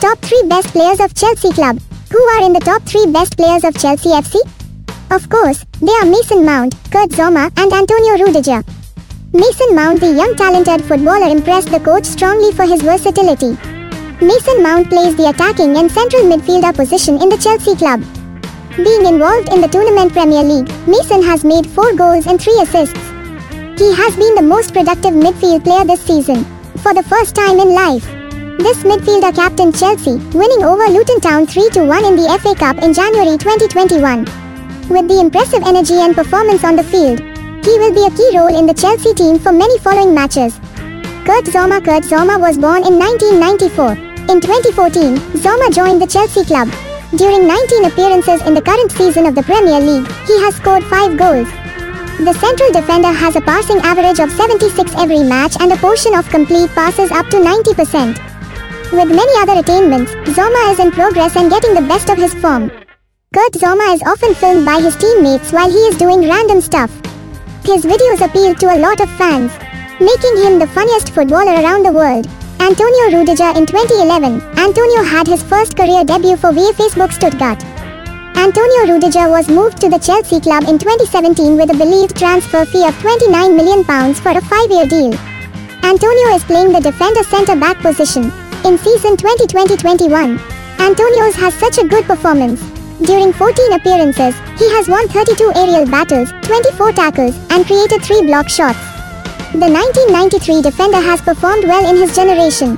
Top 3 best players of Chelsea club. Who are in the top 3 best players of Chelsea FC? Of course, they are Mason Mount, Kurt Zouma, and Antonio Rudiger. Mason Mount, the young talented footballer, impressed the coach strongly for his versatility. Mason Mount plays the attacking and central midfielder position in the Chelsea club. Being involved in the tournament Premier League, Mason has made 4 goals and 3 assists. He has been the most productive midfield player this season, for the first time in life. This midfielder captained Chelsea, winning over Luton Town 3-1 in the FA Cup in January 2021. With the impressive energy and performance on the field, he will be a key role in the Chelsea team for many following matches. Kurt Zouma Kurt Zouma was born in 1994. In 2014, Zouma joined the Chelsea club. During 19 appearances in the current season of the Premier League, he has scored 5 goals. The central defender has a passing average of 76 every match and a portion of complete passes up to 90%. With many other attainments, Zouma is in progress and getting the best of his form. Kurt Zouma is often filmed by his teammates while he is doing random stuff. His videos appeal to a lot of fans, making him the funniest footballer around the world. Antonio Rudiger in 2011, Antonio had his first career debut for VfB Stuttgart. Antonio Rudiger was moved to the Chelsea club in 2017 with a believed transfer fee of £29 million for a five-year deal. Antonio is playing the defender centre-back position, in season 2020-21, Antonios has such a good performance. During 14 appearances, he has won 32 aerial battles, 24 tackles, and created 3 block shots. The 1993 defender has performed well in his generation,